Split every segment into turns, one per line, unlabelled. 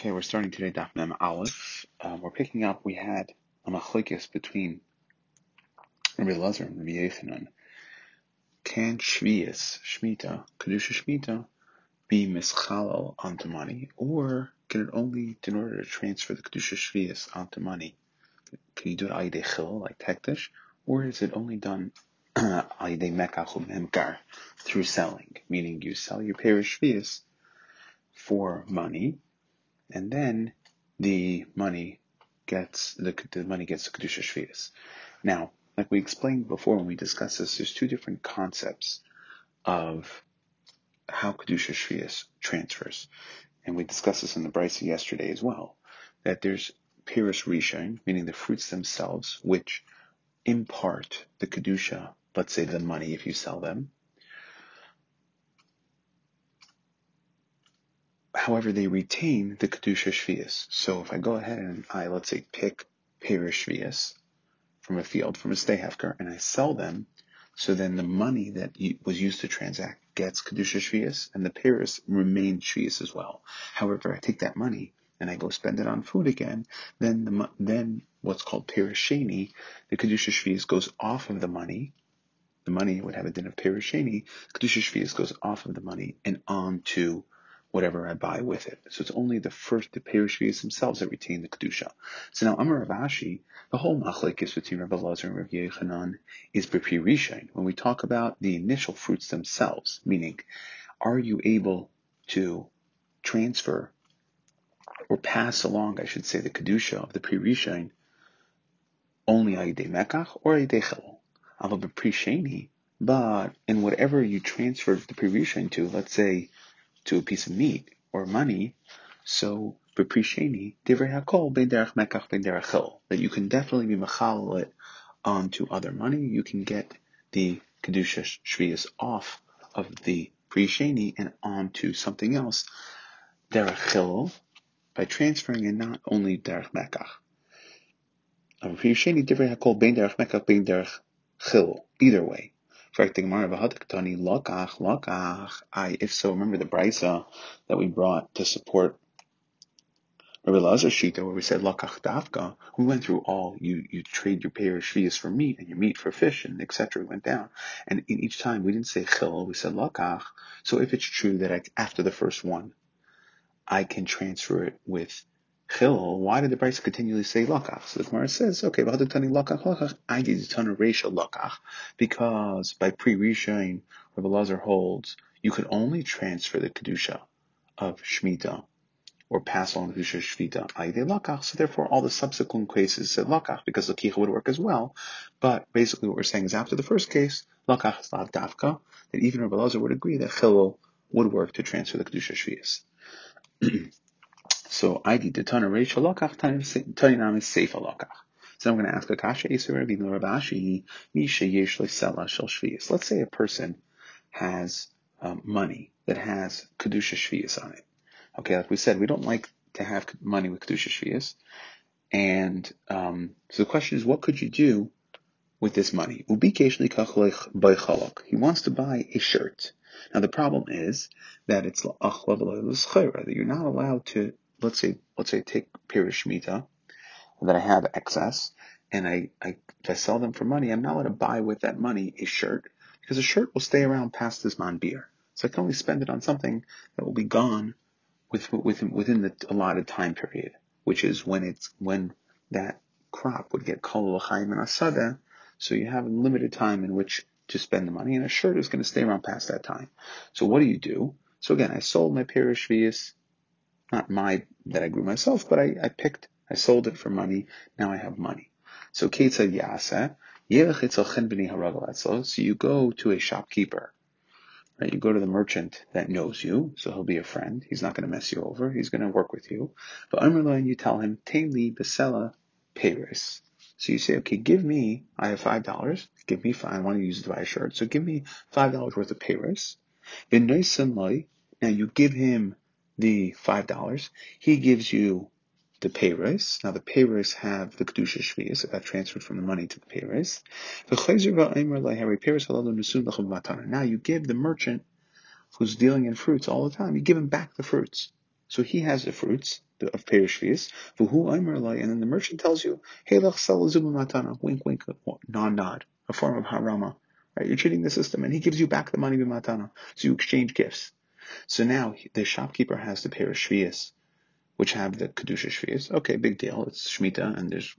Okay, we're starting today Daf Mem Aleph. Um, we're picking up. We had a machlekes between Rabbi Lazar and Rabbi Yechanan. Can shvius shmita kedusha shmita be mischalal onto money, or can it only in order to transfer the kedusha shvius onto money? Can you do it ayde chil like tektish, or is it only done ayde mekach through selling, meaning you sell your parish shvius for money, and then the money gets the, the money gets the kedusha shvius. Now, like we explained before when we discussed this, there's two different concepts of how kedusha shvius transfers, and we discussed this in the brisa yesterday as well. That there's pirish rishon, meaning the fruits themselves, which impart the kedusha. Let's say the money if you sell them, However, they retain the Kedusha Shvias. So if I go ahead and I, let's say, pick Perish from a field, from a Stehefker, and I sell them, so then the money that was used to transact gets Kedusha Shvias, and the Paris remain Shvias as well. However, I take that money and I go spend it on food again, then the, then what's called Perisheni, the Kedusha Shvias goes off of the money, the money would have a din of Perisheni, Kedusha Shvias goes off of the money and on to whatever I buy with it. So it's only the first, the Perishvias themselves that retain the Kedusha. So now Amar Rav Ashi, the whole machlekes between Rabbi Lazar and Rabbi Yechanan is B'Pri When we talk about the initial fruits themselves, meaning, are you able to transfer or pass along, I should say, the Kedusha of the Pri Rishain only Ayidei Mekach or Ayidei Chel? Ava B'Pri Sheni, but in whatever you transferred the Pri Rishain to, let's say, to a piece of meat or money. So ben derech mekach that you can definitely be machal it onto other money. You can get the kedusha shvius off of the prisheni and onto something else derech by transferring and not only derech mekach. Either way. Correcting Gemara, V'hadaktani lokach lokach. I, if so, remember the brisa that we brought to support Rabbi Lazar Shita, where we said lokach davka. We went through all. You you trade your parish fees for meat and your meat for fish and etc. We went down, and in each time we didn't say chil, we said lokach. So if it's true that I, after the first one, I can transfer it with Chil, why did the brisa continually say lakach? So the Gemara says, okay, v'hadutani lakach lakach, I did ton of ratio lakach, because by pre-rishain, Rabbi Lazar holds, you could only transfer the kedusha of shmita or pass on the kedusha shmita ayde lakach. So therefore, all the subsequent cases said lakach because lakicha would work as well. But basically, what we're saying is after the first case, lakach is lav dafka, that even Rabbi Lazar would agree that chil would work to transfer the kedusha shvias. So I did the Tana Reish Halakach, Tani Nam is safe Halakach. So I'm going to ask a Kasha Eser Rabbi Rabashi, Misha Yesh Sela Shel Shvius. Let's say a person has um, money that has Kedusha Shvius on it. Okay, like we said, we don't like to have money with Kedusha Shvius. And um, so the question is, what could you do with this money? He wants to buy a shirt. Now the problem is that it's that you're not allowed to let's say let's say I take Pirish Shmita that I have excess and I, I I sell them for money, I'm not allowed to buy with that money a shirt because a shirt will stay around past this man beer. So I can only spend it on something that will be gone with, within within the allotted time period, which is when it's when that crop would get kol l'chaim and asada. So you have a limited time in which to spend the money, and a shirt is going to stay around past that time. So what do you do? So again, I sold my Pirish not my that I grew myself, but I, I picked, I sold it for money. Now I have money. So Yasa, eh? so you go to a shopkeeper. Right? You go to the merchant that knows you, so he'll be a friend. He's not going to mess you over. He's going to work with you. But and you tell him, Tainli Basela Payris. So you say, okay, give me, I have five dollars. Give me five, I want to use it to buy a shirt. So give me five dollars worth of payris. Now you give him the five dollars. He gives you the pay raise. Now the pay raise have the kedusha shviyah, so that transferred from the money to the pay raise. Now you give the merchant who's dealing in fruits all the time. You give him back the fruits. So he has the fruits of Perishvius. And then the merchant tells you, Hey, matana, wink, wink, nod, nod, a form of harama. Right? You're cheating the system, and he gives you back the money matana. So you exchange gifts. So now the shopkeeper has the Perishvius, which have the Kedusha Shvius. Okay, big deal. It's Shemitah, and there's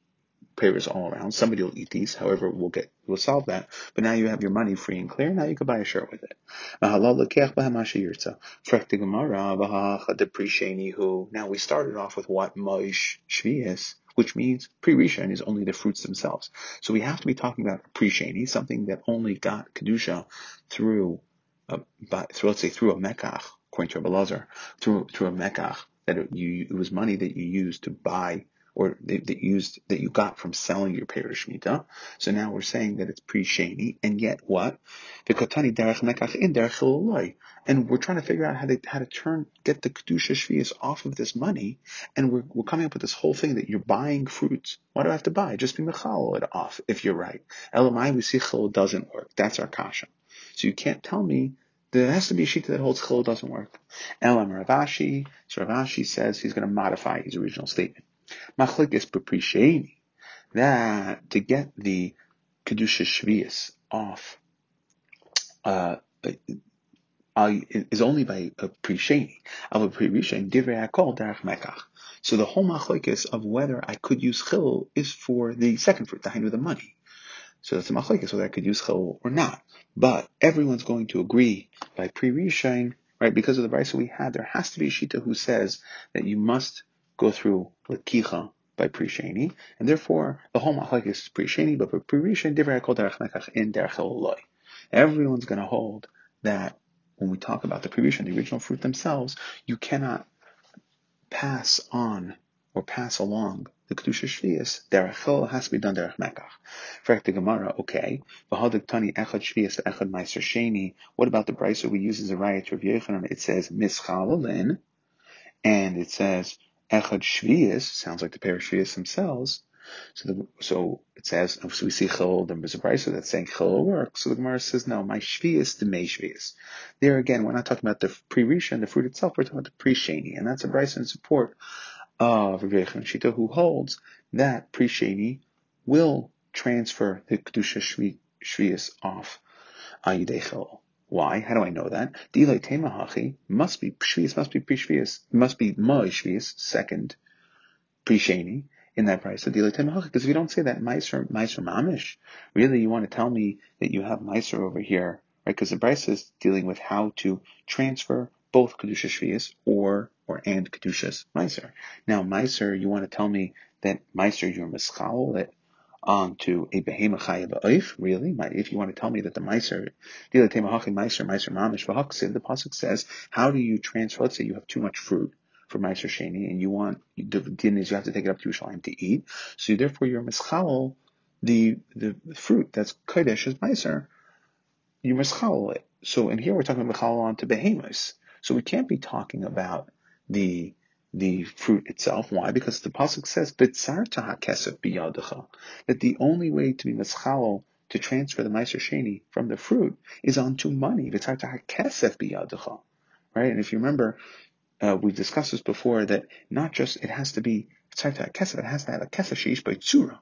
payers all around. Somebody will eat these. However, we'll get we'll solve that. But now you have your money free and clear. Now you can buy a shirt with it. Now we started off with what moish shvius, which means pre-rishon is only the fruits themselves. So we have to be talking about pre-sheni, something that only got kedusha through, by, through let's say through a mekach, according to Rabbi through through a mekach that it, you, it was money that you used to buy or that, that used that you got from selling your Perish Mita. So now we're saying that it's pre-Sheni, and yet what? The Kotani Derech Mekach in Derech And we're trying to figure out how to how to turn get the Kedusha Shvias off of this money, and we're, we're coming up with this whole thing that you're buying fruits. Why do I have to buy? Just be Mechal it off if you're right. Elamai doesn't work. That's our kasha. So you can't tell me there has to be a shita that holds chil doesn't work. Elam Rav Ashi, so Rav Ashi says he's going to modify his original statement. Machlekes b'prisheni. That to get the kedusha shvius off uh, uh, is only by a prisheni. Of a pre-rishon, divrei akol derech mekach. So the whole machlekes of whether I could use chil is for the second fruit, the hind with the money. So it's a machlekes whether I could use chil or not. But everyone's going to agree by pre-rishon, right? Because of the brisa we had, there has to be a shita who says that you must go through Lakicha by Prisheni, and therefore the whole Machlek is Prisheni, but for Prisheni, Divrei Kol Derech in Derech Eloi. Everyone's going to hold that when we talk about the Prisheni, the original fruit themselves, you cannot pass on or pass along the Kedusha Shvias, Derech has to be done Derech Mekach. Fact the Gemara, okay. V'hadik Tani Echad Shvias Echad Meiser Sheni. What about the Brisa we use as a riot to Rav Yochanan? It says Mischalolin, and it says Echad Shvius sounds like the pair of Shvius themselves. So the, so it says, oh, so we see Chol, then there's a brisa that's saying Chol works. So the Gemara says, no, my Shvius, the May Shvius. There again, we're not talking about the pre-Risha and the fruit itself, we're talking about the pre-Sheni. And that's a brisa in support of Rav Shita who holds that pre-Sheni will transfer the Kedusha Shvius off Ayidei Chol. Why? How do I know that? Delay temahachi must be shvius, must be pre-shvius, must be shvius, second pre-sheni in that price. So temahachi, because if you don't say that meiser, meiser mamish, really you want to tell me that you have meiser over here, right? Because the price is dealing with how to transfer both kedusha shvius or or and kedushas meiser. Now meiser, you want to tell me that meiser you're mischal that onto a behema chayav Really, if you want to tell me that the meiser, the meiser, meiser mamish v'haksiv, the pasuk says, how do you transfer? Let's say you have too much fruit for meiser sheni, and you want the din is you have to take it up to Yerushalayim to eat. So therefore, you're mischal the the fruit that's kodesh is meiser. You mischal it. So and here we're talking about mischal onto behemoths. So we can't be talking about the the fruit itself. Why? Because the pasuk says "Bitzarta hakesef biyadecha," that the only way to be mischalo to transfer the meiser sheni from the fruit is onto money. Biyadecha, right? And if you remember, uh, we discussed this before that not just it has to be hakesef, it has to have a kesef sheish by tzura.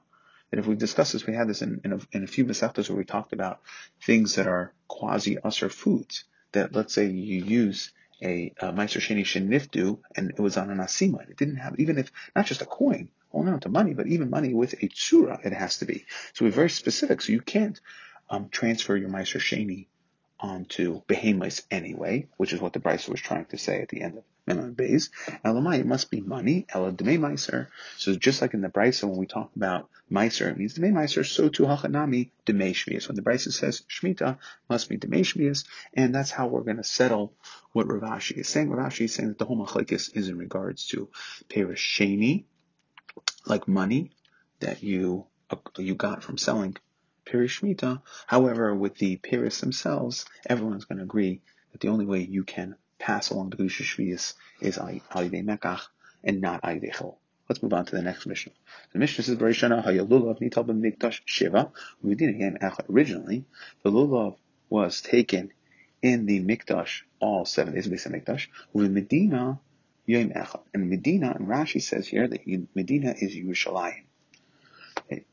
That if we discussed this, we had this in, in, a, in a few mesachtos where we talked about things that are quasi usher foods. That let's say you use a, a Meister Sheni Shenifdu, and it was on an asima. It didn't have, even if, not just a coin, only not to money, but even money with a tsura, it has to be. So we're very specific. So you can't um, transfer your Meister Sheni onto behemoths anyway, which is what the Brisa was trying to say at the end of Memon Bays. Elamai, it must be money, Ela Deme Meiser. So just like in the Brisa, when we talk about Meiser, it means Deme Meiser, so to Hachanami, Deme Shmias. When the Brisa says Shmita, must be Deme Shmias, and that's how we're going to settle what Rav Ashi is saying. Rav Ashi is saying that the whole Machlekes is in regards to Perisheni, like money that you, uh, you got from selling However, with the Piris themselves, everyone's going to agree that the only way you can pass along the Gusha Shvius is Alidei Mekach and not Alidei. Let's move on to the next mission. The mission says, Barishana Hayalulav Nital Mikdash Shiva. We did again uh, originally. The lulav was taken in the Mikdash all seven days of the Mikdash. With Medina Yom Echad. And Medina, and Rashi says here that Medina is Yerushalayim.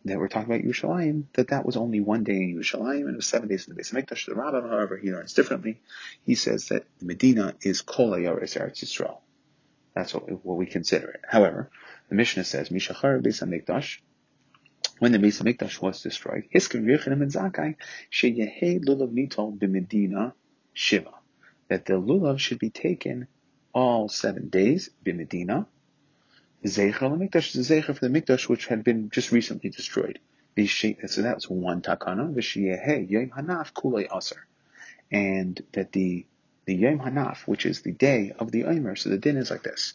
That we're talking about Yerushalayim, that that was only one day in Yerushalayim, and it was seven days in the Beis Hamikdash. The Rambam, however, he learns differently. He says that Medina is Kol Eretz Yisrael. That's what, what we consider it. However, the Mishnah says, Mishachar Beis Hamikdash, when the Beis Hamikdash was destroyed, Hiskim Yechanim and Zakai, Sheyehe Lulav Nitol B'Medina Shiva. That the Lulav should be taken all seven days, B'Medina. Zecher Mikdash is the Zecher for the Mikdash, which had been just recently destroyed. So that was one takana, Hanaf Kulei Aser. And that the the Yom Hanaf, which is the day of the Omer. So the din is like this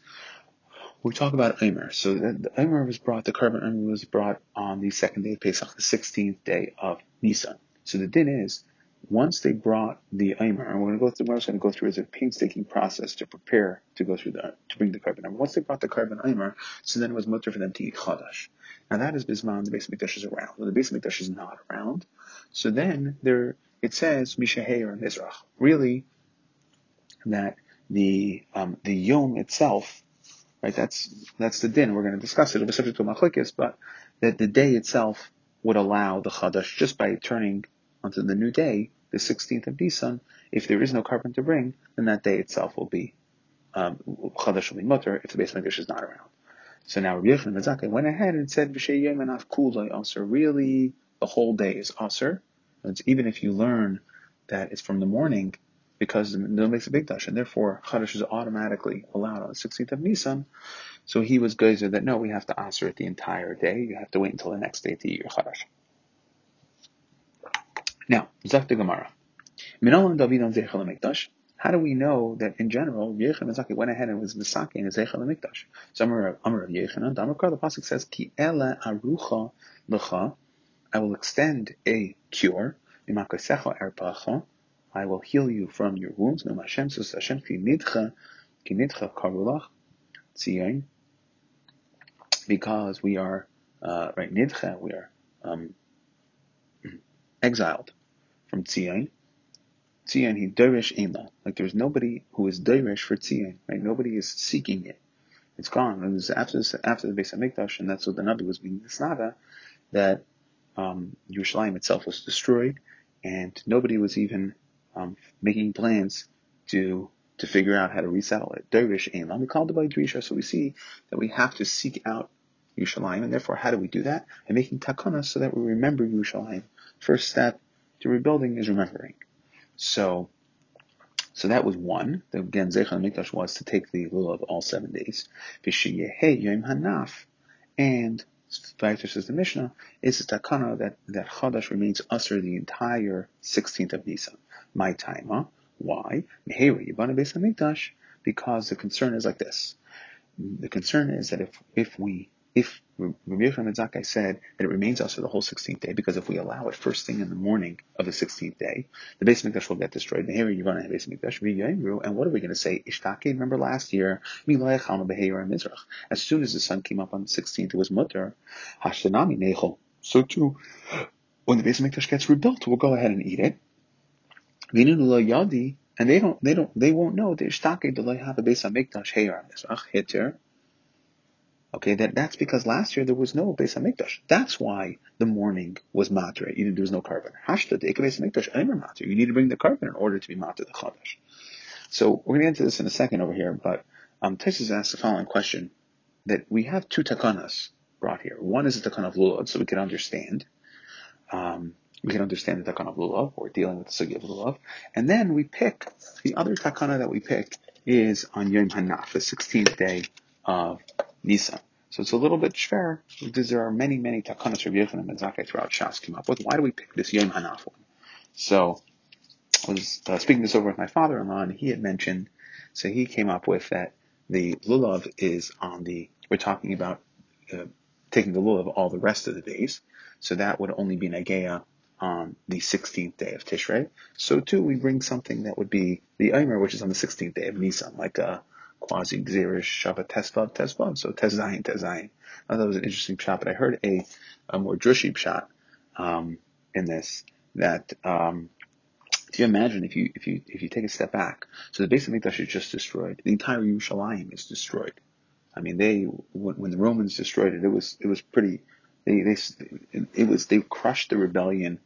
we talk about Omer. So the, the Omer was brought, the korban Omer was brought on the second day of Pesach, the 16th day of Nisan. So the din is, once they brought the Omer, and we're going to go through, what I was going to go through is a painstaking process to prepare to go through the, to bring the korban Omer. Once they brought the korban Omer, so then it was mutter for them to eat Chadash. Now that is Bisman, the base Mikdash is around. Well, the base Mikdash is not around. So then there, it says, Mishahay or Mizrach. Really, that the, um, the Yom itself, Right? That's that's the din. We're going to discuss it. It'll be subject to machlekes, but that the day itself would allow the chadash just by turning onto the new day, the 16th of Nisan. If there is no korban to bring, then that day itself will be um, chadash will be mutter if the base Mikdash is not around. So now Rabbi Yochanan Zakai went ahead and said v'shei yemanav kulay aser. Really, the whole day is aser. Even if you learn that it's from the morning, because no makes a big dash, and therefore Chadash is automatically allowed on the 16th of Nisan. So he was geyser that no, we have to answer it the entire day. You have to wait until the next day to eat your Chadash. Now, Zak the Gemara. Minolam David on Zeichel Mikdash. How do we know that in general Yechon Zaki went ahead and was Misaki in Zeichel Mikdash? So Amar of Yechanan, Damakar the pasuk says Ki Ela Arucha Lecha. I will extend a cure. Imakasecha Erpacha I will heal you from your wounds. No Hashem says Hashem ki nidcha ki nidcha karulach tzion because we are uh, right nidcha we are um, exiled from tzion. Tzion he derish ela like there's nobody who is derish for tzion right nobody is seeking it. It's gone. It was after after the base of Mikdash, and that's what the Nabi was being disnada, that um, Yerushalayim itself was destroyed, and nobody was even um, making plans to to figure out how to resettle it. Dervish Ein we called it by Drisha, so we see that we have to seek out Yerushalayim, and therefore, how do we do that? By making takana so that we remember Yerushalayim. First step to rebuilding is remembering. So, so that was one. The, again, Zechon Mikdash was to take the lulav all seven days. Yom Hanaf, and Vayter says the Mishnah, is a takana that, that Chadash remains usher the entire 16th of Nisan my time. Huh? Why? Because the concern is like this. The concern is that if, if we, if Rabbi Yochanan Zakai said that it remains us for the whole 16th day, because if we allow it first thing in the morning of the 16th day, the base Mikdash will get destroyed. And here you're going run a base Mikdash, and what are we going to say? Ishtake, remember last year, as soon as the sun came up on the 16th, it was mutter. So too, when the base Mikdash gets rebuilt, we'll go ahead and eat it and they don't, they don't, they won't know. They're shtake the have a base hamikdash heyar. Okay, that, that's because last year there was no Beis Hamikdash. That's why the morning was matre. There was no korban. Hashta Beis Hamikdash Eimer matre. You need to bring the korban in order to be matre the Chadash. So we're going to get into this in a second over here, but um, Tosfos asked the following question: that we have two takanas brought here. One is the takan of lulav, so we can understand. Um, we can understand the takana of lulav, or dealing with the sugi of lulav. And then we pick, the other takana that we pick is on Yom Hanaf, the 16th day of Nisan. So it's a little bit schwer, because there are many, many takanas Rabbi Yochanan and Zakkai throughout Shas came up with. Why do we pick this Yom Hanaf one? So, I was uh, speaking this over with my father-in-law, and he had mentioned, so he came up with that the lulav is on the, we're talking about uh, taking the lulav all the rest of the days, so that would only be Nageya on the 16th day of Tishrei. So too, we bring something that would be the Omer, which is on the 16th day of Nisan, like a quasi Xerish Shabbat Tesvav Tesvav. So Tezayin Tezayin. I thought that was an interesting shot, but I heard a, a more drushy shot um, in this that um, Do you imagine if you if you if you take a step back? So the base of Mikdash is just destroyed. The entire Yerushalayim is destroyed. I mean, they when, the Romans destroyed it, it was it was pretty. They they it was they crushed the rebellion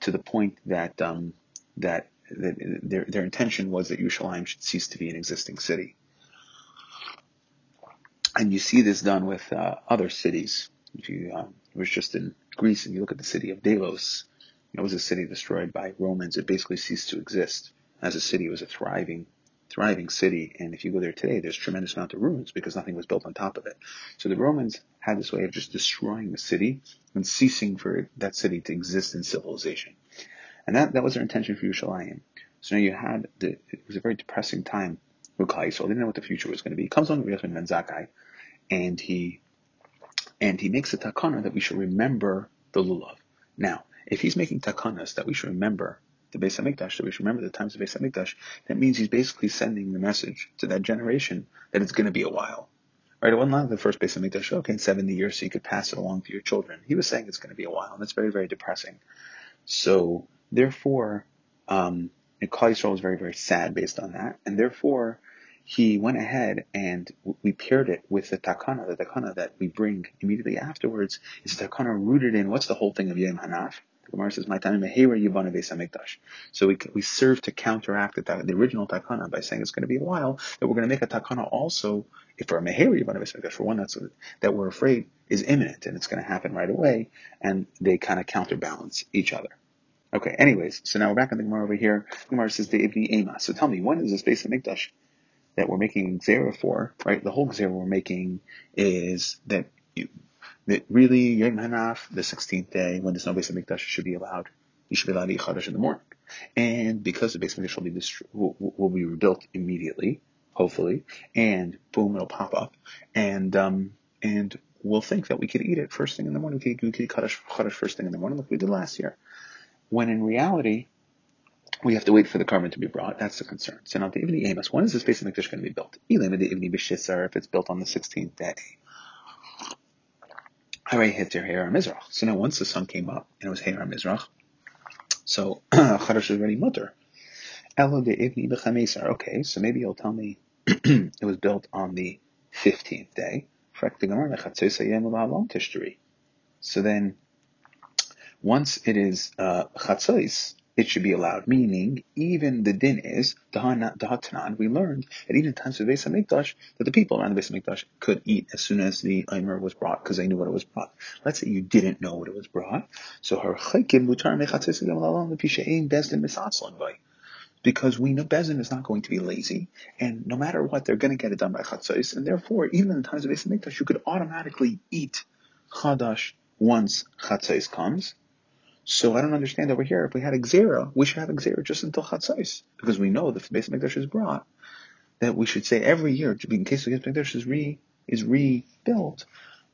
to the point that um, that that their their intention was that Yerushalayim should cease to be an existing city. And you see this done with uh, other cities. If you um, was just in Greece and you look at the city of Delos, it was a city destroyed by Romans. It basically ceased to exist as a city. It was a thriving, thriving city. And if you go there today, there's tremendous amount of ruins because nothing was built on top of it. So the Romans had this way of just destroying the city and ceasing for that city to exist in civilization. And that, that was their intention for Yerushalayim. So now you had the, it was a very depressing time So They didn't know what the future was going to be. He comes on Rabbi Ben Zakkai and he, and he makes a takana that we should remember the lulav. Now, if he's making takanas that we should remember the Beis Hamikdash, that we should remember the times of Beis Hamikdash, that means he's basically sending the message to that generation that it's going to be a while. Right? It wasn't the first Beis Hamikdash, okay, in 70 years so you could pass it along to your children. He was saying it's going to be a while, and that's very, very depressing. So, therefore, um, and Yisrael was very, very sad based on that, and therefore, he went ahead and we paired it with the takana. The takana that we bring immediately afterwards is the takana rooted in what's the whole thing of Yom Hanaf? The Gemara says, "My time yibana Hamikdash." So we we serve to counteract the, the original takana by saying it's going to be a while. That we're going to make a takana also if for a mehera yibana for one that's that we're afraid is imminent and it's going to happen right away, and they kind of counterbalance each other. Okay. Anyways, so now we're back on the Gemara over here. Gemara says the Ibni Ema. So tell me, when is this Beis Hamikdash that we're making Xera for? Right. The whole Xera we're making is that you, that really Yom Hanaf, the 16th day, when there's no Beis Hamikdash, should be allowed. You should be allowed to eat Chadash in the morning. And because the Beis Hamikdash will be, will, will be rebuilt immediately, hopefully, and boom, it'll pop up, and um, and we'll think that we could eat it first thing in the morning. We could, we could eat Chadash first thing in the morning, like we did last year. When in reality, we have to wait for the korban to be brought. That's the concern. So now the Ivni Amos, when is this Beis Hamikdash going to be built? Elim the Ivni B'Shisar, if it's built on the 16th day. Hare Heter Mizrach. So now once the sun came up and it was Hera Mizrach, so Chadash is already mutter. Elo de. Okay, so maybe you'll tell me it was built on the 15th day. So then, once it is uh, chatzos, it should be allowed. Meaning, even the din is, Dahatanan, we learned that even times of Beis HaMikdash, that the people around the Beis HaMikdash could eat as soon as the Eimer was brought, because they knew what it was brought. Let's say you didn't know what it was brought. So, her chaykim mutar mechatzis because we know Bezin is not going to be lazy, and no matter what, they're going to get it done by Chatzos, and therefore, even in the times of Beis Hamikdash, you could automatically eat Chadash once Chatzos comes, so I don't understand over here. If we had Xera, we should have a Xera just until Chatzos, because we know the Beis Hamikdash is brought. That we should say every year, in case the Beis Hamikdash is re is rebuilt,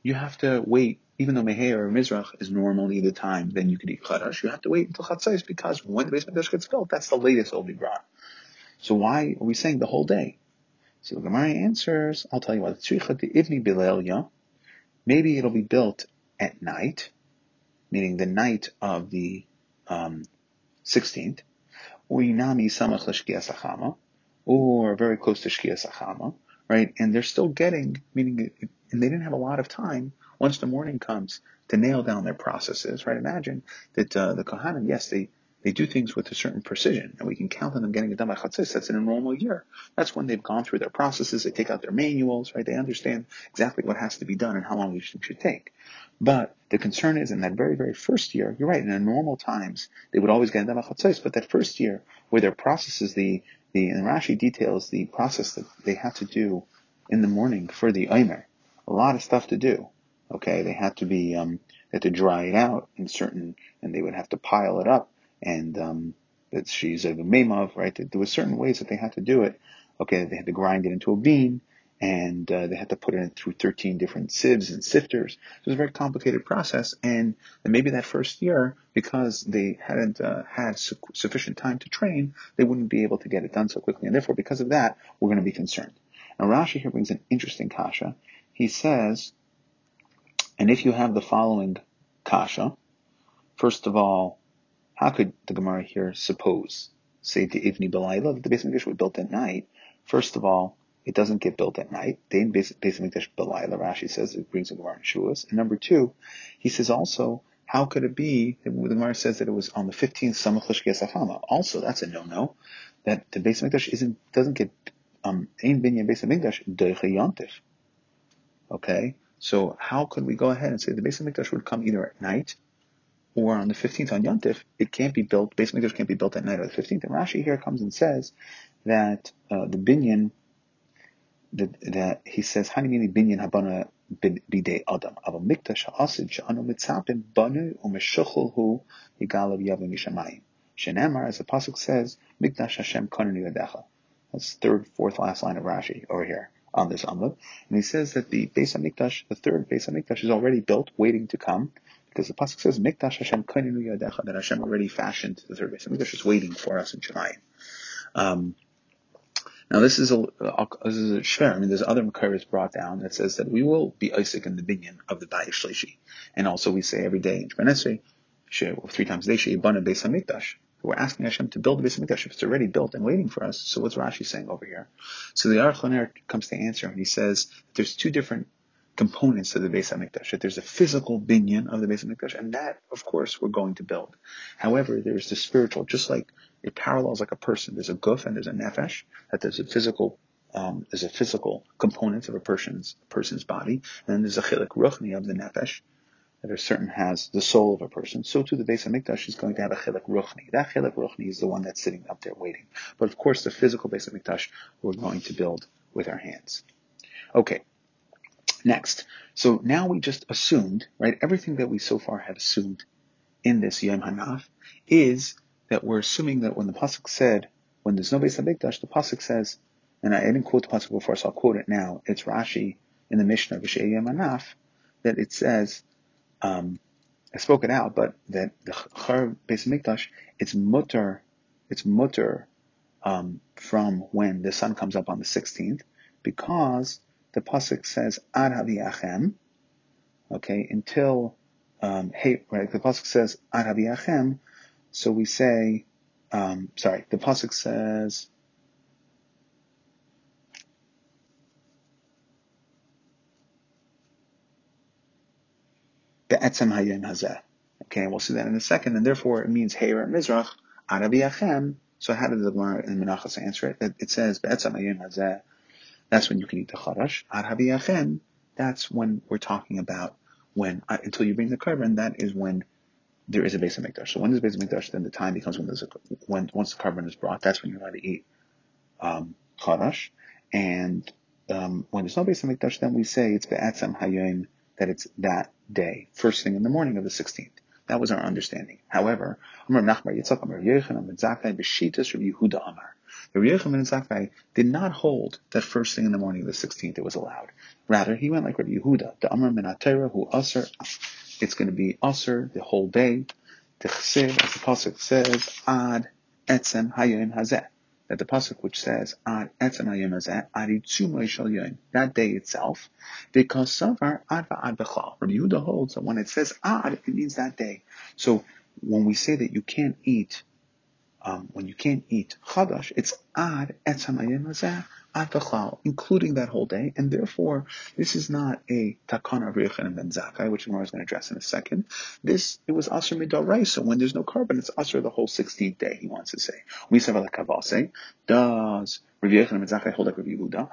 you have to wait. Even though Meher or Mizrach is normally the time, then you could eat Chadash. You have to wait until Chatzos because when the Beis Hamikdash gets built, that's the latest it'll be brought. So why are we saying the whole day? So the Gemara answers, I'll tell you what. Maybe it'll be built at night meaning the night of the um, 16th, or very close to Shkia Sachama, right? And they're still getting, meaning, and they didn't have a lot of time once the morning comes to nail down their processes, right? Imagine that uh, the Kohanim, yes, they they do things with a certain precision, and we can count on them getting it done by Chatzis. That's in a normal year. That's when they've gone through their processes. They take out their manuals, right? They understand exactly what has to be done and how long each thing should take. But the concern is in that very, very first year, you're right, in normal times, they would always get Dama Chatzos, but that first year, where their processes, the, the, and Rashi details the process that they had to do in the morning for the Omer. A lot of stuff to do. Okay, they had to be, um, they had to dry it out in certain, and they would have to pile it up, and, um, that she's a memav, right? There were certain ways that they had to do it. Okay, they had to grind it into a bean, and uh, they had to put it through 13 different sieves and sifters. It was a very complicated process, and maybe that first year, because they hadn't uh, had su- sufficient time to train, they wouldn't be able to get it done so quickly, and therefore, because of that, we're going to be concerned. Now, Rashi here brings an interesting kasha. He says, and if you have the following kasha, first of all, How could the Gemara here suppose, say the Ivni Belayla, that the Beis Hamikdash was built at night? First of all, it doesn't get built at night. Dein Beis Hamikdash Belayla, Rashi says, it brings the Gemara in Shevuos. And number two, he says also, how could it be that the Gemara says that it was on the 15th Samach Lishkei Also, that's a no-no. That the Beis Hamikdash isn't, doesn't get, um, Ein Binyan Beis Hamikdash Deicha Yontif. Okay? So how could we go ahead and say the Beis Hamikdash would come either at night or on the 15th on Yontif, it can't be built, Beis Hamikdash can't be built at night or the 15th. And Rashi here comes and says that uh, the binyan, that, that he says, Hanimini binyan habana bide adam, aber mikdash ha'asid sha'anu mitzapim banu u'meshuchul yigalav yavim mishamayim. Shenamar, as the pasuk says, mikdash Hashem kananu yadecha. That's third, fourth, last line of Rashi over here on this Amud. And he says that the Beis Hamikdash, the third Beis Hamikdash, is already built, waiting to come, because the pasuk says, "Mikdash Hashem kaininu yadecha," that Hashem already fashioned the third Beis Hamikdash, is waiting for us in Shemayim. Um, now this is a this is a shver. I mean, there's other makaris brought down that says that we will be Isaac in the binyan of the Bayis Shlishi, and also we say every day in Shemon three times a day, Sheibana Beis Hamikdash. We're asking Hashem to build the Beis Hamikdash. If it's already built and waiting for us, so what's Rashi saying over here? So the Aruch comes to answer, and he says there's two different components of the Beis Hamikdash. That there's a physical binyan of the Beis Hamikdash, and that, of course, we're going to build. However, there's the spiritual, just like it parallels like a person. There's a guf and there's a nefesh. That there's a physical, um, there's a physical component of a person's person's body, and then there's a chilik ruchni of the nefesh that a certain has the soul of a person, so too the Beis Hamikdash is going to have a chilek ruchni. That chilek ruchni is the one that's sitting up there waiting. But of course, the physical Beis Hamikdash we're going to build with our hands. Okay. Next. So now we just assumed, right? Everything that we so far have assumed in this Yom Hanaf is that we're assuming that when the pasuk said, when there's no Beis Hamikdash, the pasuk says, and I didn't quote the pasuk before, so I'll quote it now. It's Rashi in the Mishnah V'Shei Yom Hanaf that it says um, I spoke it out, but that the Char Beis Mikdash, it's mutter, it's mutter um, from when the sun comes up on the 16th, because the pasuk says Ad Haviyachem, okay, until um, hey, right? The pasuk says Ad Haviyachem, so we say, um, sorry, the pasuk says Be'etzem hayom hazeh. Okay, we'll see that in a second, and therefore it means Heir Mizrach, Arabiyachem. So how did the Gemara in Menachos answer it? It says Be'etzem hayom hazeh. That's when you can eat the charash. Arabiyachem. That's when we're talking about when uh, until you bring the korban. That is when there is a Beis Hamikdash. So when there's a Beis Hamikdash, then the time becomes when there's a when once the korban is brought. That's when you're allowed to eat um, charash. And um, when there's no Beis Hamikdash, then we say it's Be'etzem hayom that it's that day, first thing in the morning of the 16th. That was our understanding. However, Amar Nachbar Yitzchak Amar Yechanan Zakai B'Shitas Rabbi Yehuda Amar. The and Zakai did not hold that first thing in the morning of the 16th it was allowed. Rather, he went like Rabbi Yehuda, the Amar Minatera who Aser. It's going to be Aser the whole day. The as the pasuk says, Ad Etzem Hayom Hazeh that the pasuk which says ad etzem hayoim hazeh aditzumay shel yoim that day itself, because savar ad va'ad b'chal. Rabbi Yehuda holds that when it says ad, it means that day. So when we say that you can't eat, um, when you can't eat chadash, it's ad etzem ayim hazeh including that whole day, and therefore this is not a takana Rechon ben Zakkai, which Gemara is going to address in a second. This it was Asr so When there's no korban, it's Asr the whole 16th day. He wants to say. We say. Does Rabbi Yechon ben Zakkai hold like Rabbi Yehuda?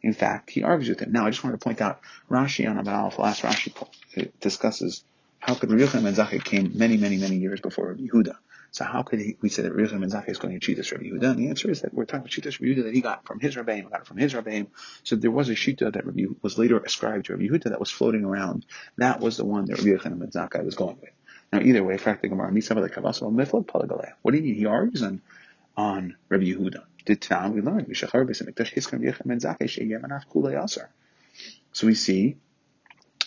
In fact, he argues with him. Now, I just wanted to point out Rashi on Abal, last Rashi discusses how could Yechon ben Zakkai came many, many, many years before Rabbi Yehuda. So how could he, we say that Rabbi Ben Zakkai is going to cheat this Rabbi Yehuda? And the answer is that we're talking about Shitas Rabbi Yehuda that he got from his Rabbeim, got it from his Rabbeim. So there was a Shita that Rabbi, was later ascribed to Rabbi Yehuda that was floating around. That was the one that Rabbi Ben Zakkai was going with. Now either way, the Gemara, What do you mean? He argues on, on Rabbi Yehuda. Did Tam we learned, So we see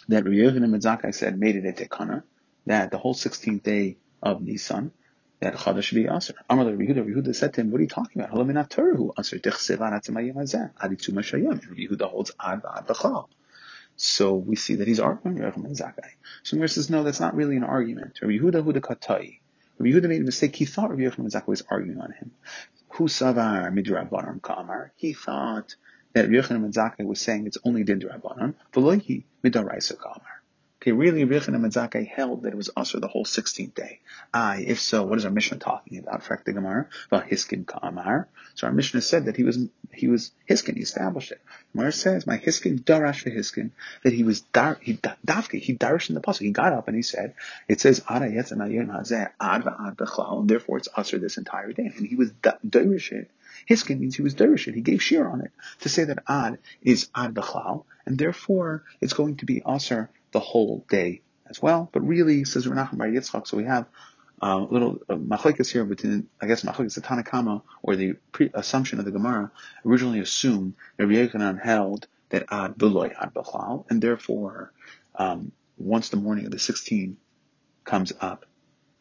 that Rabbi Yochanan Ben said, made it a tekana, that the whole 16th day of Nisan, that Chadash should be Aser. Amar Rabbi Yehuda, Rabbi Yehuda said to him, what are you talking about? Halaminat Torah Aser, Dechsev Anatzim Hayim Hazeh, Aditzum Hashayim. Rabbi Yehuda holds Ad Ad B'chal. So we see that he's arguing Rabbi Yochanan Zakkai. So Gemara says, no, that's not really an argument. Rabbi Yehuda Huda Katai. Yehuda made a mistake. He thought Rabbi Yochanan Zakkai was arguing on him. Hu savar midrabanan ka'amar. He thought that Rabbi Yochanan Zakkai was saying it's only din drabanan. V'lohi Okay, really, Richan and Zakkai held that it was usher the whole 16th day. I, if so, what is our Mishnah talking about? Frak the Gemara, Hiskin Ka'amar. So our Mishnah said that he was, he was Hiskin, he established it. Gemara says, my Hiskin Darash for Hiskin, that he was dar, he davke, he darish in the puzzle. He got up and he said, it says, Ad and therefore it's usher this entire day. And he was darish it. Hiskin means he was darish it. He gave shear on it to say that Ad is Ad Bechlau, and therefore it's going to be usher the whole day as well. But really, says Renachim Bar Yitzchak, so we have a little uh, here between, I guess, machlekes the Tanakama, or the pre- assumption of the Gemara, originally assumed that Rabbi held that ad beloy ad b'chlal, and therefore, um, once the morning of the 16th comes up,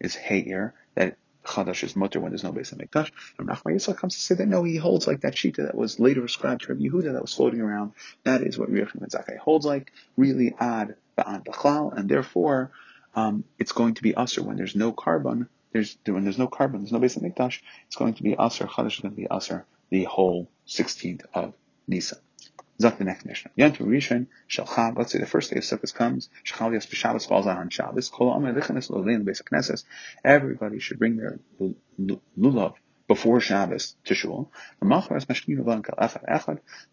is Heir, that Chadash is mutter when there's no base of Mikdash. And Nachman Yitzchak comes to say that no, he holds like that shita that was later ascribed to Rabbi Yehuda that was floating around. That is what Rabbi Zakai holds like, really ad ba'ad b'chlal, and therefore, um, it's going to be usher when there's no korban. There's when there's no korban, there's no base of Mikdash. It's going to be usher. Chadash is going to be usher the whole 16th of Nisan. Zak the next Mishnah. Yom Rishon Shalchav, Let's say the first day of Sukkot comes. Shalchav Yos B'Shabbos falls out on Shabbos. Kol Amar Lichanis Lolein Beis. Everybody should bring their lulav before Shabbos to shul. Then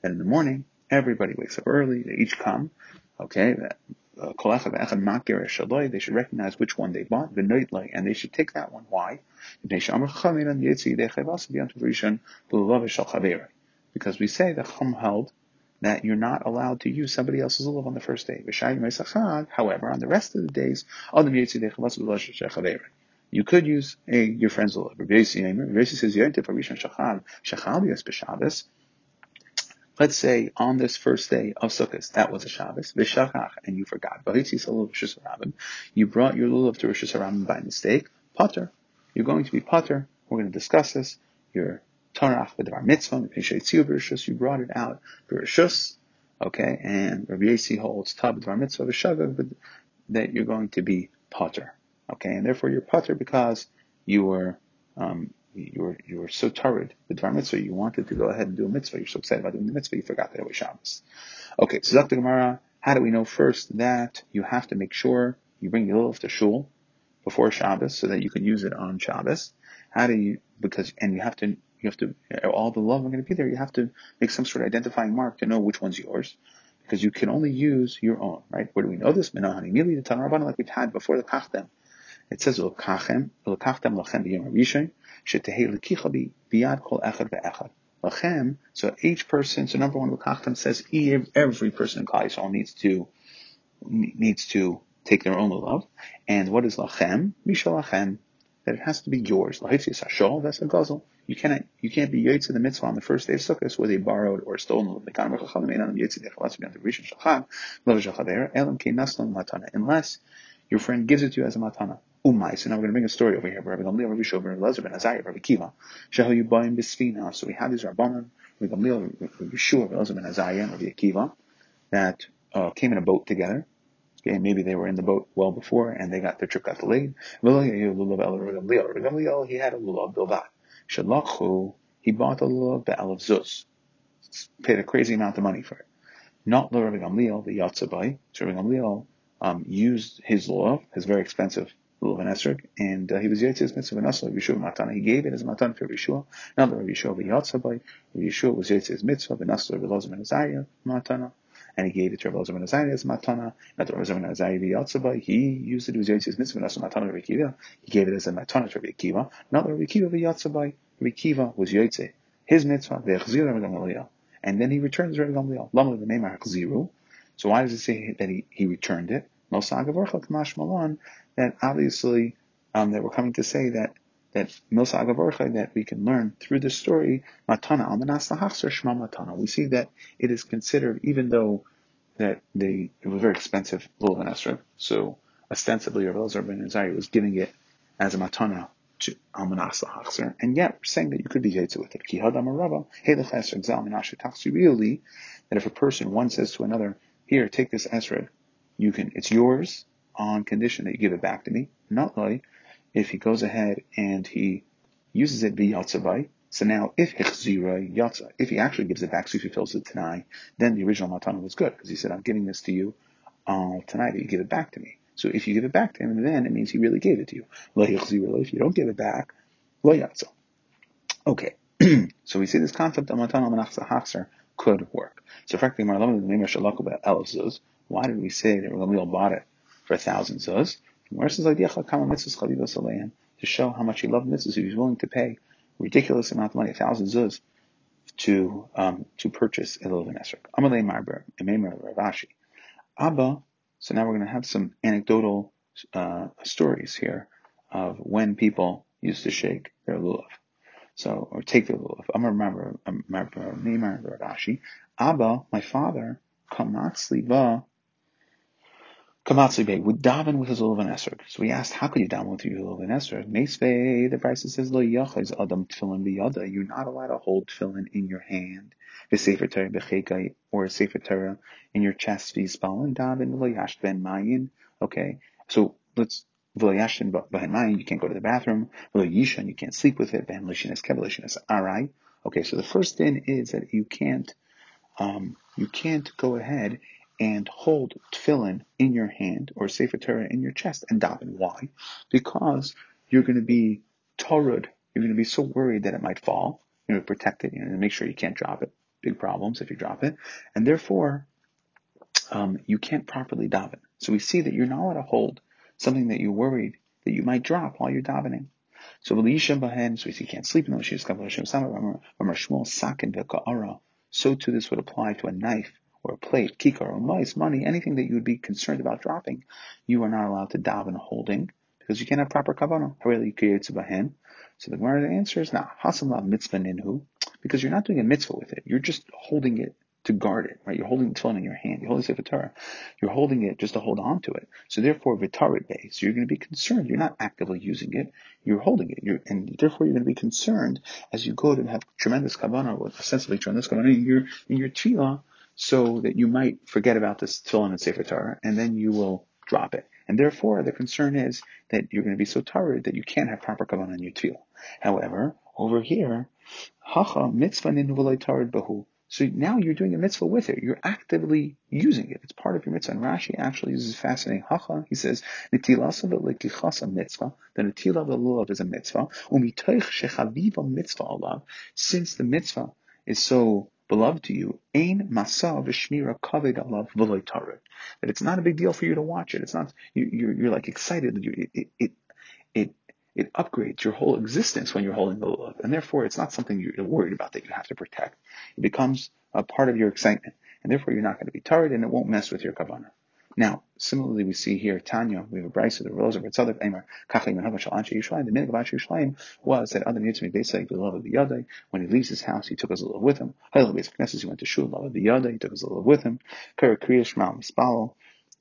in the morning, everybody wakes up early. They each come. Okay, uh, they should recognize which one they bought, the nightlight, and they should take that one. Why? Because we say the Chum held that you're not allowed to use somebody else's lulav on the first day. However, on the rest of the days, you could use a, your friend's lulav. Rabbi says, Let's say on this first day of Sukkot, that was a Shabbos, and you forgot. You brought your lulav to Rosh Hashanah by mistake. Potter. You're going to be potter. We're going to discuss this. You're Tarach our Mitzvah, you brought it out Bereshus, okay, and Rabbi Yasi holds Tab B'Dvar Mitzvah V'Shagag, that you're going to be Potter, okay, and therefore you're Potter because you were, um, you were, you were so torrid with Dvar Mitzvah, you wanted to go ahead and do a Mitzvah, you're so excited about doing the Mitzvah, you forgot that it was Shabbos. Okay, so Dr. Gemara, how do we know first that you have to make sure you bring your lulav to shul before Shabbos so that you can use it on Shabbos? How do you, because, and you have to you have to, all the love I'm going to be there. You have to make some sort of identifying mark to know which one's yours. Because you can only use your own, right? Where do we know this? The like we've had before the Kachdem. It says, L'kachem, L'kachdem lachem b'yom rishon, shetehei l'kicha biyad kol echad ve'echad. Lachem, so each person, so number one, L'kachdem says every person in Klal needs to, needs to take their own love. And what is lachem? Misha lachem. That it has to be yours. Lahitzis hashol, that's a guzzle. You cannot, you can't be in the mitzvah on the first day of Sukkot where they borrowed or stolen. Unless your friend gives it to you as a matana. Umay. So now we're going to bring a story over here. Rabbi Gamliel, Rabbi Shov, Rabbi Lezer, Ben Azariah, Rabbi Kiva. Shehu Yubayim Bisfina. So we have these Rabbanon, Rabbi Gamliel, Rabbi Shua, Rabbi Lezer, Ben Azariah, and Rabbi Akiva that uh, came in a boat together. Okay, maybe they were in the boat well before and they got their trip got delayed. Rabbi Gamliel, he had a lulav bilvat. Shalachhu, he bought a lulav be'al of Zuz. Paid a crazy amount of money for it. Not the Rabbi Gamliel, the Yatzabai. So Rabbi Gamliel um, used his lulav, his very expensive lulav and esrog, and uh, he was Yitzhak's mitzvah and also Yeshua matana. He gave it as matana for Yeshua. Not the Rabbi Yeshua Yatzabai. Rabbi Yeshua was Yitzhak's mitzvah, and also Rabbi Lozer ben Azariah matana and he gave it to Rabbi Elazar ben as matana. Not Rabbi Elazar ben Azariah. He used it as Yotzei's mitzvah, not matana Rabbi Akiva. He gave it as a matana to Rabbi Akiva. Not Rabbi Akiva v'yatzabai. Rabbi Akiva was Yotzei. His mitzvah v'echzir Rabbi Gamaliel. And then he returns Rabbi Gamaliel. Lama the name Achziru. So why does it say that he, he returned it? That obviously, um, that we're coming to say that that Milsa that we can learn through this story, Matana Almanas Lahachser Shma Matana. We see that it is considered, even though that they it was very expensive Lulav and Esrog, so ostensibly Rabbi Elazar ben Azariah was giving it as a Matana to Almanas Lahachser, and yet we're saying that you could be Yetzer with it. Ki Hadam Rabba, Hey Lecheser Exal Menashe Really, that if a person, one says to another, here, take this esrog. You can, it's yours on condition that you give it back to me. Not like if he goes ahead and he uses it via yatzavai. So now, if hichzira yatza, if he actually gives it back, so if he fills it tonight, then the original matana was good because he said, "I'm giving this to you uh, tonight, but you give it back to me." So if you give it back to him, then it means he really gave it to you. If you don't give it back, lo yatza. Okay, so we see this concept of matana manachsa could work. So frankly, why did we say that Gamliel bought it for a thousand zuz? To show how much he loved mitzvahs, he was willing to pay ridiculous amount of money, a thousand zuz, to um, to purchase a little esrog. Amalei Marber, Rav Ashi. Abba. So now we're going to have some anecdotal uh, stories here of when people used to shake their lulav. So, or take the lulav. I'm a remember, remember, remember Rav Ashi. Abba, my father, kamatzli ba Bey would daven with his Lulav Esrog. So we asked, how could you daven with your Lulav Esrog? Meisvei, the brisa says, Lo yachaz adam tefillin biyada. You're not allowed to hold tefillin in your hand. The Sefer Torah becheka, or a Sefer Torah in your chest, v'yispal daven, lo ben mayin. Okay, so let's, v'lo yashin ben mayin, you can't go to the bathroom. V'lo yishan, you can't sleep with it. Ben lishinas kevelishinas arai. Okay, so the first thing is that you can't, um, you can't go ahead and hold tefillin in your hand or Sefer Torah in your chest and daven. Why? Because you're going to be torud. You're going to be so worried that it might fall. You know, protect it. You know, make sure you can't drop it. Big problems if you drop it, and therefore um, you can't properly daven. So we see that you're not allowed to hold something that you're worried that you might drop while you're davening. So so we see you can't sleep in the Shis Kavalashim Samar Shmuel Sakin Veka'ara. So too this would apply to a knife or a plate, kikar, or mice, money, anything that you would be concerned about dropping, you are not allowed to daven holding because you can't have proper kavanah. So the Gemara answers, nah, hasam mitzvah ninhu, because you're not doing a mitzvah with it. You're just holding it to guard it, right? You're holding the tefillin in your hand. You're holding Sefer Torah. You're holding it just to hold on to it. So therefore, vitarit base. So you're going to be concerned. You're not actively using it. You're holding it. You're, and therefore, you're going to be concerned as you go to have tremendous kavanah, with ostensibly tremendous kavanah in your in your tefillah so that you might forget about this tefillin and Sefer Torah, and then you will drop it. And therefore, the concern is that you're going to be so tired that you can't have proper kavanah in your tefillah. However, over here, hacha mitzvah bahu. So now you're doing a mitzvah with it. You're actively using it. It's part of your mitzvah. And Rashi actually uses a fascinating hacha. He says, v'lekichasa mitzvah. The netila v'lulav is a mitzvah. Umitoich shechaviva mitzvah alav. Since the mitzvah is so beloved to you, ain masa v'shmira kaved alav v'loy That it's not a big deal for you to watch it. It's not, you, you're, you're like excited. You, it, it, it, it upgrades your whole existence when you're holding the lulav. And therefore, it's not something you're worried about that you have to protect. It becomes a part of your excitement. And therefore, you're not going to be tired and it won't mess with your kavanah. Now, similarly, we see here Tanya, we have a of the Rose of Havash Anshe Yishlayim. The minhag of Anshe Yishlayim was that Adam Yitzmi Beisai V'Lava B'Yadai, when he leaves his house, he took his lulav with him. Hail Beis Knesset, he went to Shul the B'Yadai, he took his lulav with him. Kara Kriya Shema Mispalo,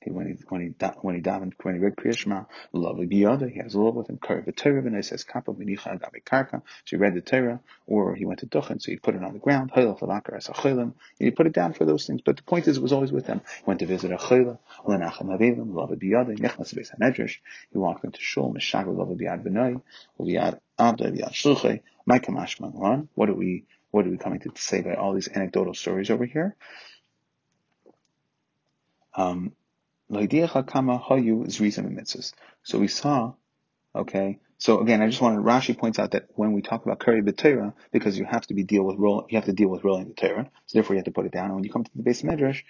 when he when he when he davened when he read Kriya Shema, lovely biyada, he has love with him. Kari v'Torah and says kappa v'nicha agabe karka. So he read the Torah, or he went to Duchen, so he put it on the ground. Hayla falakar as a chaylim. He put it down for those things. But the point is, it was always with him. He went to visit a chayla, lenachem avelim, love biyada, nechnas beis hamedrash. He walked into shul, mishag love biyad b'nai, biyad abda biyad shluchay. My kamash What are we what are we coming to say by all these anecdotal stories over here? Um, so we saw, okay, so again, I just wanted, Rashi points out that when we talk about Kari B'Torah, because you have to be deal with roll, you have to deal with rolling the Torah, so therefore you have to put it down. And when you come to the base Medrash,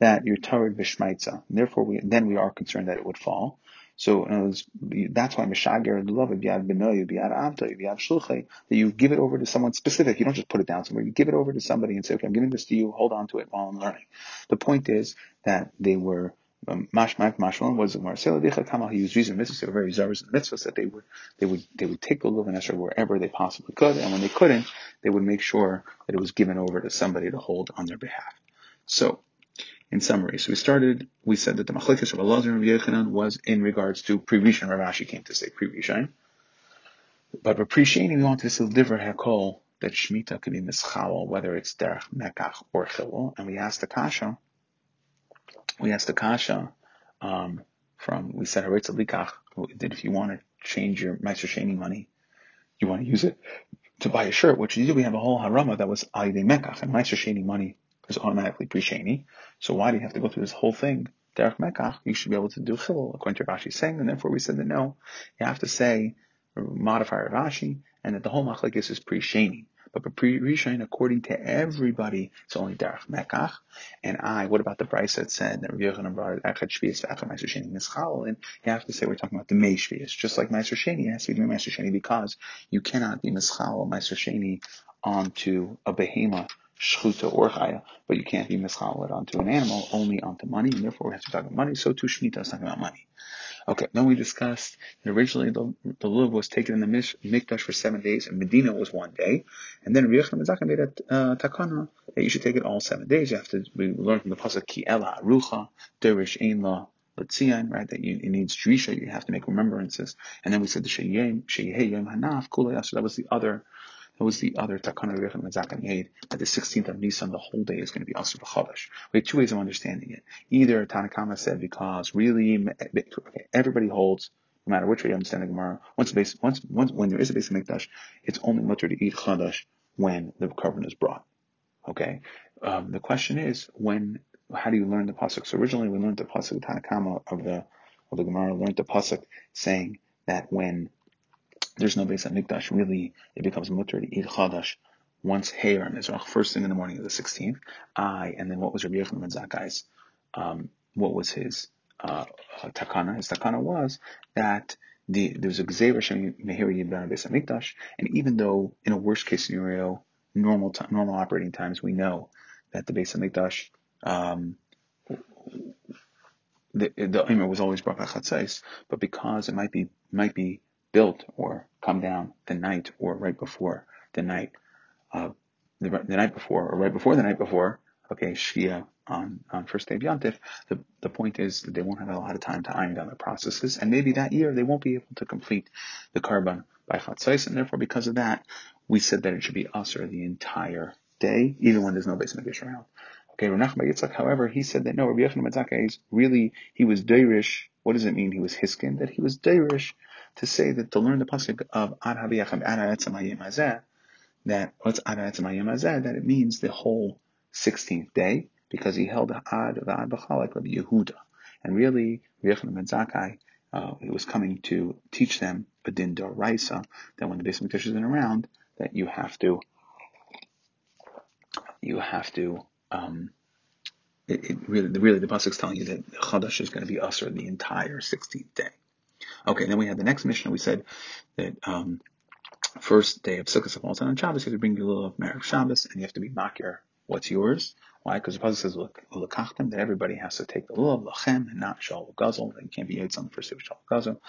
that you're Torah B'Shmaitza. Therefore we, then we are concerned that it would fall. So words, that's why Meshager love Biad Benoyu, Biad Avta, Biad Shulchay, that you give it over to someone specific. You don't just put it down somewhere. You give it over to somebody and say, okay, I'm giving this to you. Hold on to it while I'm learning. The point is that they were Mashmak Mashmalon was Marcelo Dicha Kamal. He used reason mitzvahs. They were very zealous in mitzvahs that they would they would they would take the Luvan Esher wherever they possibly could, and when they couldn't, they would make sure that it was given over to somebody to hold on their behalf. So, in summary, so we started. We said that the Machlekes of Allah and Yechanan was in regards to pre-Rishon. Rav Ashi came to say pre-Rishon, but pre-Sheni we wanted to still deliver Hakol that Shemitah could be mischawal, whether it's derech mekach or chilul, and we asked the kasha we asked the kasha um, from we said haritz likach that if you want to change your Meiser Sheni money, you want to use it to buy a shirt. which you do, we have a whole harama that was alidei mekach, and Meiser Sheni money is automatically pre Sheni. So why do you have to go through this whole thing? Derek mekach, you should be able to do chilul according to Rashi's saying, and therefore we said that no, you have to say modify Rashi, and that the whole machlekes is pre Sheni. But Rishon, according to everybody, it's only Derech Mekach. And I, what about the brisa that said that Rabbi Yochanan brought Echad Shvius Echad Meiser Sheni Mischal? And you have to say we're talking about the Mei Shvius. Just like Meiser Sheni, it has to be Meiser Sheni because you cannot be Mischal Meiser Sheni onto a behemoth shchuta or chaya, but you can't be mischal it onto an animal, only onto money, and therefore we have to talk about money. So too Shemitah is talking about money. Okay, then we discussed that originally the, the lulav was taken in the mikdash for seven days, and Medina was one day, and then Rabbi Yochanan made a uh, takana that you should take it all seven days. You have to we learned from the pasuk ki ela arucha derish ein la Letzion, right? That you, it needs drisha, you have to make remembrances. And then we said the sheyeh yom hanaf kulei. So that was the other that was the other takana Rebbe Mazaka made that the 16th of Nisan, the whole day is going to be Asr B'Chadash. We have two ways of understanding it. Either Tanakama said because really okay, everybody holds, no matter which way you understand the Gemara, once, base, once, once when there is a base of Mikdash, it's only mutter to eat Chadash when the korban is brought. Okay. Um, the question is when, how do you learn the pasuk? So originally we learned the pasuk Tanakama of the of the Gemara learned the pasuk saying that when there's no base at Mikdash, really it becomes mutter to chadash once Heir Mizrach, first thing in the morning of the 16th. I, and then what was Rabbi Yochanan ben Zakkai's, um, what was his uh, uh, takana? His takana was that the, there's a Gzeir Shem Mehiri Yibban Beis Mikdash, and even though in a worst case scenario, normal t- normal operating times, we know that the Beis Mikdash um, the the Imer was always brought by Chatzais, but because it might be might be built or come down the night or right before the night, uh, the, the night before or right before the night before, okay, Shia on, on first day of Yantif, the, the point is that they won't have a lot of time to iron down their processes, and maybe that year they won't be able to complete the korban by Chatzais, and therefore because of that, we said that it should be Usr the entire day, even when there's no base Mikdash around. Okay, Renach Yitzchak, however, he said that no, Rabbi Matzaka is really, he was Deirish. What does it mean? He was Hiskin, that he was Deirish to say that to learn the pasuk of Ad Habiyacham Ad that what's Ad that it means the whole 16th day, because he held the Ad of Ad B'chal like Rabbi Yehuda. And really, Rabbi Yochanan ben Zakkai, uh, he was coming to teach them a din that when the base Mikdash isn't around, that you have to, you have to, um, it, it really, really, the pasuk is telling you that Chadash is going to be usher the entire 16th day. Okay, then we had the next mission. We said that um, first day of Sukkot falls on Shabbos, you have to bring your little of Merev Shabbos, and you have to be makir what's yours. Why? Because the pasuk says lekachtem that everybody has to take the lulav lachem and not shal guzzle. You can't be yaitz on the first day of shal guzzle.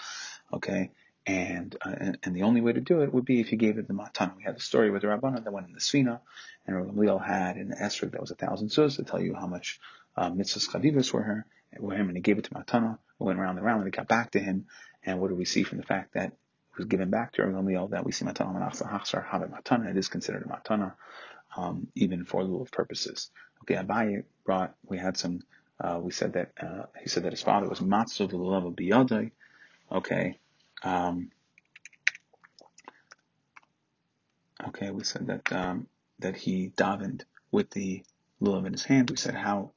Okay, and, uh, and, and the only way to do it would be if you gave it the matana. We had the story with the Rabbana that went in the Sfina, and Rabbi had the Esrog that was a thousand zuz to tell you how much uh, mitzvahs chavivas were her, were him, and he gave it to matana. It went around and around, and it got back to him. And what do we see from the fact that it was given back to Rabbi that we see matana manachsa hachsar have matana? It is considered a matana, um, even for lulav purposes. Okay, Abaye brought. We had some. Uh, we said that uh, he said that his father was matzo the lulav of biyadai. Okay, um, okay, we said that um, that he davened with the lulav in his hand. We said how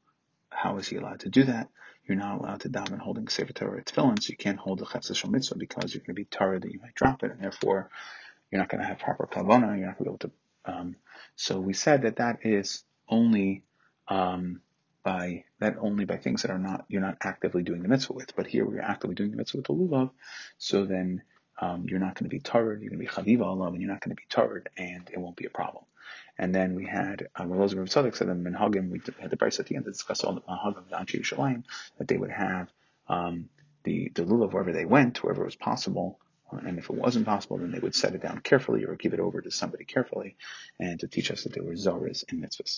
how is he allowed to do that? You're not allowed to daven holding sefer Torah tefillin, so you can't hold the chetzah mitzvah because you're going to be tired that you might drop it, and therefore you're not going to have proper kavana. You're not going to be able to. Um, so we said that that is only um, by that only by things that are not you're not actively doing the mitzvah with. But here we're actively doing the mitzvah with the lulav, so then um, you're not going to be tired. You're going to be chaviva alav, and you're not going to be tired, and it won't be a problem. And then we had um, Elazar of Tzadok said that Minhagim, we had the brisa at the end to discuss all the Minhagim of the Anshe Yerushalayim, that they would have um, the the lulav wherever they went, wherever it was possible. And if it wasn't possible, then they would set it down carefully or give it over to somebody carefully, and to teach us that there were zaras in mitzvahs.